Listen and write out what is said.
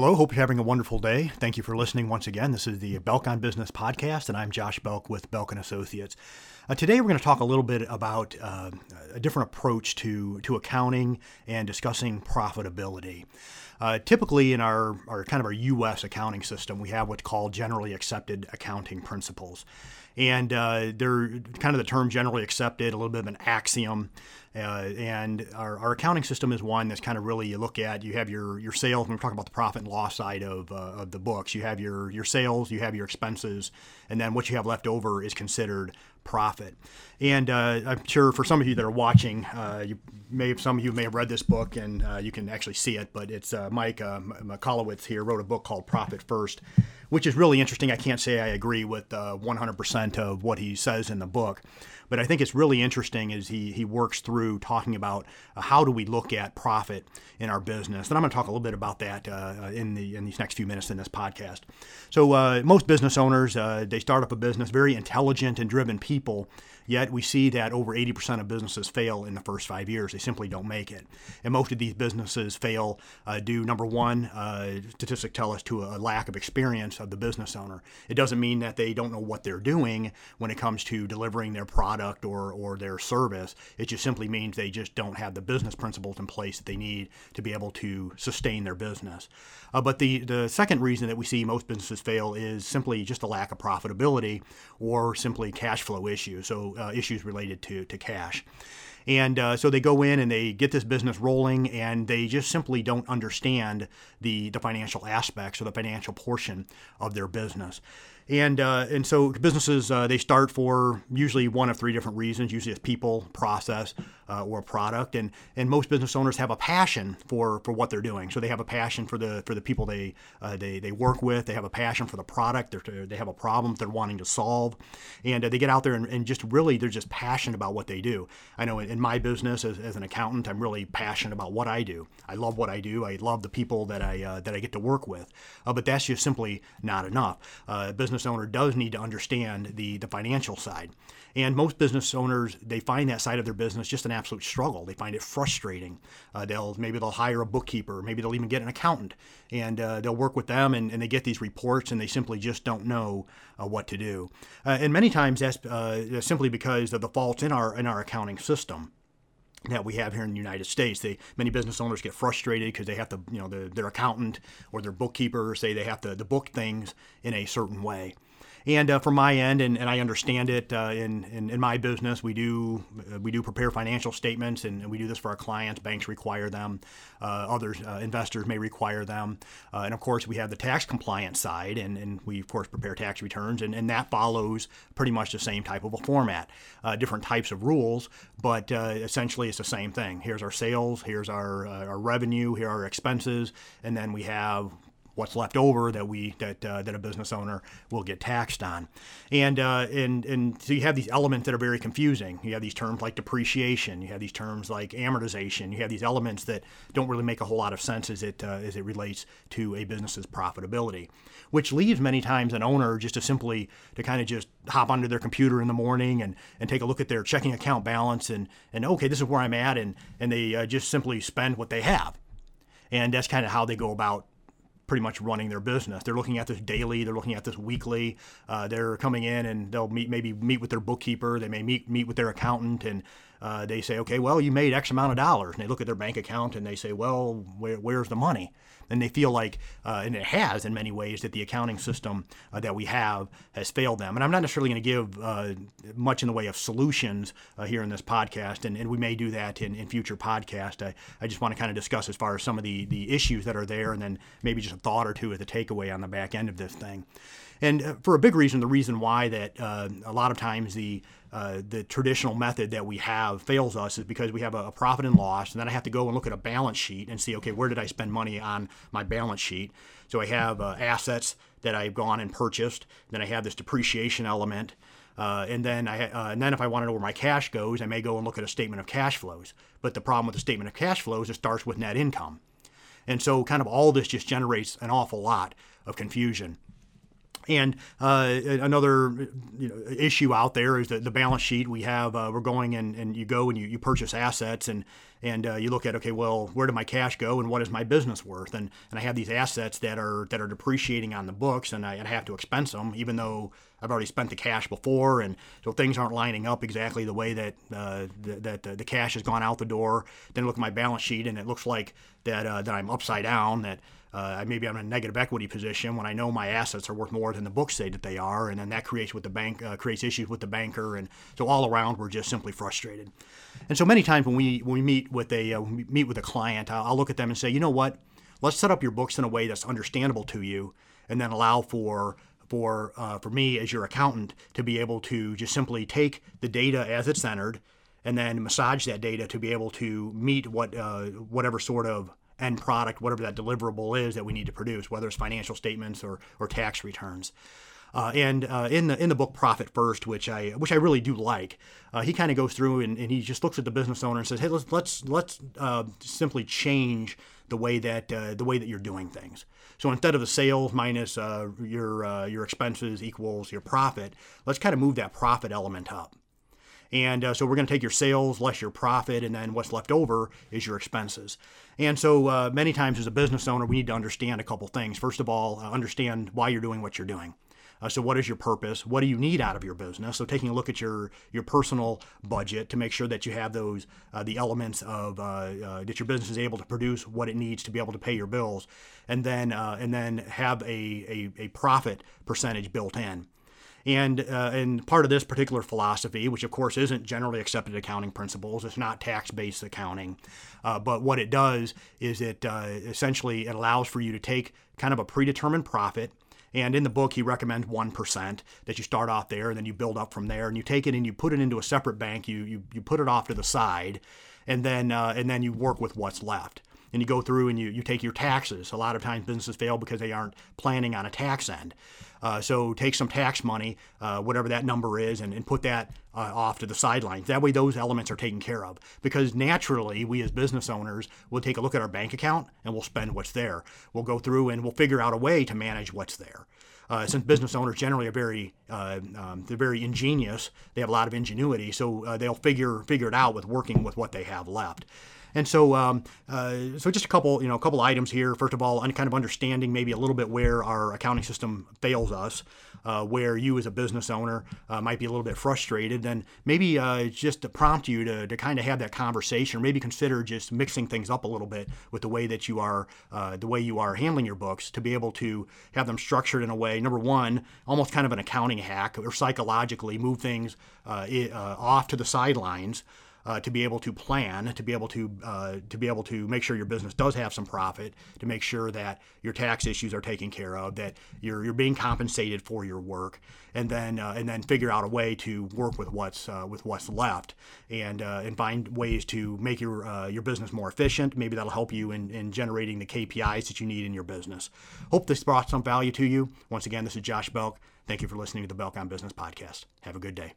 Hello, hope you're having a wonderful day. Thank you for listening once again. This is the Belk on Business podcast, and I'm Josh Belk with Belk and Associates. Uh, today, we're going to talk a little bit about uh, a different approach to to accounting and discussing profitability. Uh, typically, in our, our kind of our U.S. accounting system, we have what's called generally accepted accounting principles and uh, they're kind of the term generally accepted, a little bit of an axiom. Uh, and our, our, accounting system is one that's kind of really you look at. You have your your sales. when we're talking about the profit and loss side of, uh, of the books, you have your your sales, you have your expenses, and then what you have left over is considered profit. And uh, I'm sure for some of you that are watching, uh, you may have, some of you may have read this book, and uh, you can actually see it. But it's uh, Mike uh, here wrote a book called Profit First, which is really interesting. I can't say I agree with 100% of what he says in the book. But I think it's really interesting as he, he works through talking about uh, how do we look at profit in our business. And I'm going to talk a little bit about that uh, in the in these next few minutes in this podcast. So uh, most business owners uh, they start up a business, very intelligent and driven people Yet we see that over 80% of businesses fail in the first five years. They simply don't make it. And most of these businesses fail uh, due, number one, uh, statistics tell us to a lack of experience of the business owner. It doesn't mean that they don't know what they're doing when it comes to delivering their product or, or their service. It just simply means they just don't have the business principles in place that they need to be able to sustain their business. Uh, but the, the second reason that we see most businesses fail is simply just a lack of profitability or simply cash flow issues. So uh, issues related to, to cash. And uh, so they go in and they get this business rolling, and they just simply don't understand the, the financial aspects or the financial portion of their business. And uh, and so businesses uh, they start for usually one of three different reasons. Usually it's people, process, uh, or a product. And and most business owners have a passion for for what they're doing. So they have a passion for the for the people they uh, they they work with. They have a passion for the product. They're, they have a problem they're wanting to solve, and uh, they get out there and, and, just really they're just passionate about what they do. I know in, in my business as, as, an accountant, I'm really passionate about what I do. I love what I do. I love the people that I uh, that I get to work with. but that's just simply not enough. a business owner does need to understand the, the financial side. And most business owners, they find that side of their business just an absolute struggle. They find it frustrating. Uh, they'll maybe they'll hire a bookkeeper, maybe they'll even get an accountant, and uh, they'll work with them, and, and, they get these reports, and they simply just don't know uh, what to do. Uh, and many times that's uh, simply because of the faults in our in our accounting system that we have here in the United States. They many business owners get frustrated because they have to, you know, the, their accountant or their bookkeeper say they have to, to book things in a certain way. And uh, from my end, and, and I understand it uh, in, in, in my business, we do uh, we do prepare financial statements, and, we do this for our clients. Banks require them, uh, others uh, investors may require them, and of course we have the tax compliance side, and, and we of course prepare tax returns, and, and that follows pretty much the same type of a format. different types of rules, but essentially it's the same thing. Here's our sales, here's our our revenue, here are our expenses, and then we have what's left over that we that uh, that a business owner will get taxed on, and uh, and and so you have these elements that are very confusing. You have these terms like depreciation, you have these terms like amortization, you have these elements that don't really make a whole lot of sense as it uh, as it relates to a business's profitability, which leaves many times an owner just to simply to kind of just hop onto their computer in the morning and, and take a look at their checking account balance and and okay this is where I'm at and and they uh, just simply spend what they have. And that's kind of how they go about pretty much running their business. They're looking at this daily. They're looking at this weekly. Uh, they're coming in and they'll meet maybe meet with their bookkeeper. They may meet meet with their accountant and uh, they say, okay, well, you made X amount of dollars. And they look at their bank account and they say, well, where, where's the money? And they feel like, uh, and it has in many ways, that the accounting system uh, that we have has failed them. And I'm not necessarily going to give uh, much in the way of solutions uh, here in this podcast, and, and we may do that in, in future podcasts. I, I just want to kind of discuss as far as some of the, the issues that are there, and then maybe just a thought or two as a takeaway on the back end of this thing. And uh, for a big reason, the reason why that a lot of times the uh, the traditional method that we have fails us is because we have a, a, profit and loss, and then I have to go and look at a balance sheet and see, okay, where did I spend money on my balance sheet? So I have uh, assets that I've gone and purchased. Then I have this depreciation element. Uh, and then I, uh, and then if I want to know where my cash goes, I may go and look at a statement of cash flows. But the problem with the statement of cash flows, it starts with net income. And so kind of all this just generates an awful lot of confusion. And uh, another you know, issue out there is the balance sheet we have, uh, we're going and, and you go and you, you purchase assets and and uh, you look at okay, well, where did my cash go and what is my business worth? And and I have these assets that are that are depreciating on the books, and I, I have to expense them, even though I've already spent the cash before, and so things aren't lining up exactly the way that uh, that the, the, cash has gone out the door. Then I look at my balance sheet, and it looks like that uh, that I'm upside down. That uh, maybe I'm in a negative equity position when I know my assets are worth more than the books say that they are, and then that creates with the bank uh, creates issues with the banker, and so all around we're just simply frustrated. And so many times when we when we meet with a uh, meet with a client, I'll, I'll look at them and say, you know what, let's set up your books in a way that's understandable to you, and then allow for for uh, for me as your accountant to be able to just simply take the data as it's entered and then massage that data to be able to meet what uh, whatever sort of end product, whatever that deliverable is that we need to produce, whether it's financial statements or, or tax returns. Uh, and uh, in the in the book Profit First, which I which I really do like, uh, he kind of goes through and, and, he just looks at the business owner and says, "Hey, let's let's let's uh, simply change the way that uh, the way that you're doing things. So instead of the sales minus uh, your your expenses equals your profit, let's kind of move that profit element up." And uh, so we're going to take your sales less your profit, and then what's left over is your expenses. And so uh, many times as a business owner, we need to understand a couple things. First of all, uh, understand why you're doing what you're doing. Uh, so, what is your purpose? What do you need out of your business? So, taking a look at your your personal budget to make sure that you have those uh, the elements of uh, uh that your business is able to produce what it needs to be able to pay your bills, and then uh, and then have a, a, a profit percentage built in. And, uh, and part of this particular philosophy, which of course isn't generally accepted accounting principles, it's not tax based accounting, uh, but what it does is it uh, essentially it allows for you to take kind of a predetermined profit. And in the book, he recommends 1% that you start off there and then you build up from there. And you take it and you put it into a separate bank, you, you, you put it off to the side, and then, uh, and then you work with what's left and you go through and you, you take your taxes. A lot of times businesses fail because they aren't planning on a tax end. Uh, so take some tax money, uh, whatever that number is, and, and put that uh, off to the sidelines. That way, those elements are taken care of. Because naturally, we as business owners will take a look at our bank account and we'll spend what's there. We'll go through and we'll figure out a way to manage what's there. Uh, since business owners generally are very uh, um, they're very ingenious, they have a lot of ingenuity, so uh, they'll figure figure it out with working with what they have left. And so, um, uh, so just a couple, you know, a couple items here. First of all, kind of understanding maybe a little bit where our accounting system fails us, uh, where you as a business owner uh, might be a little bit frustrated. Then maybe uh, just to prompt you to, to kind of have that conversation, or maybe consider just mixing things up a little bit with the way that you are, uh, the way you are handling your books, to be able to have them structured in a way. Number one, almost kind of an accounting hack, or psychologically move things uh, off to the sidelines uh, to be able to plan, to be able to uh, to be able to make sure your business does have some profit, to make sure that your tax issues are taken care of, that you're you're being compensated for your work, and then uh, and then figure out a way to work with what's uh, with what's left, and uh, and find ways to make your uh, your business more efficient. Maybe that'll help you in, in generating the KPIs that you need in your business. Hope this brought some value to you. Once again, this is Josh Belk. Thank you for listening to the Belk on Business podcast. Have a good day.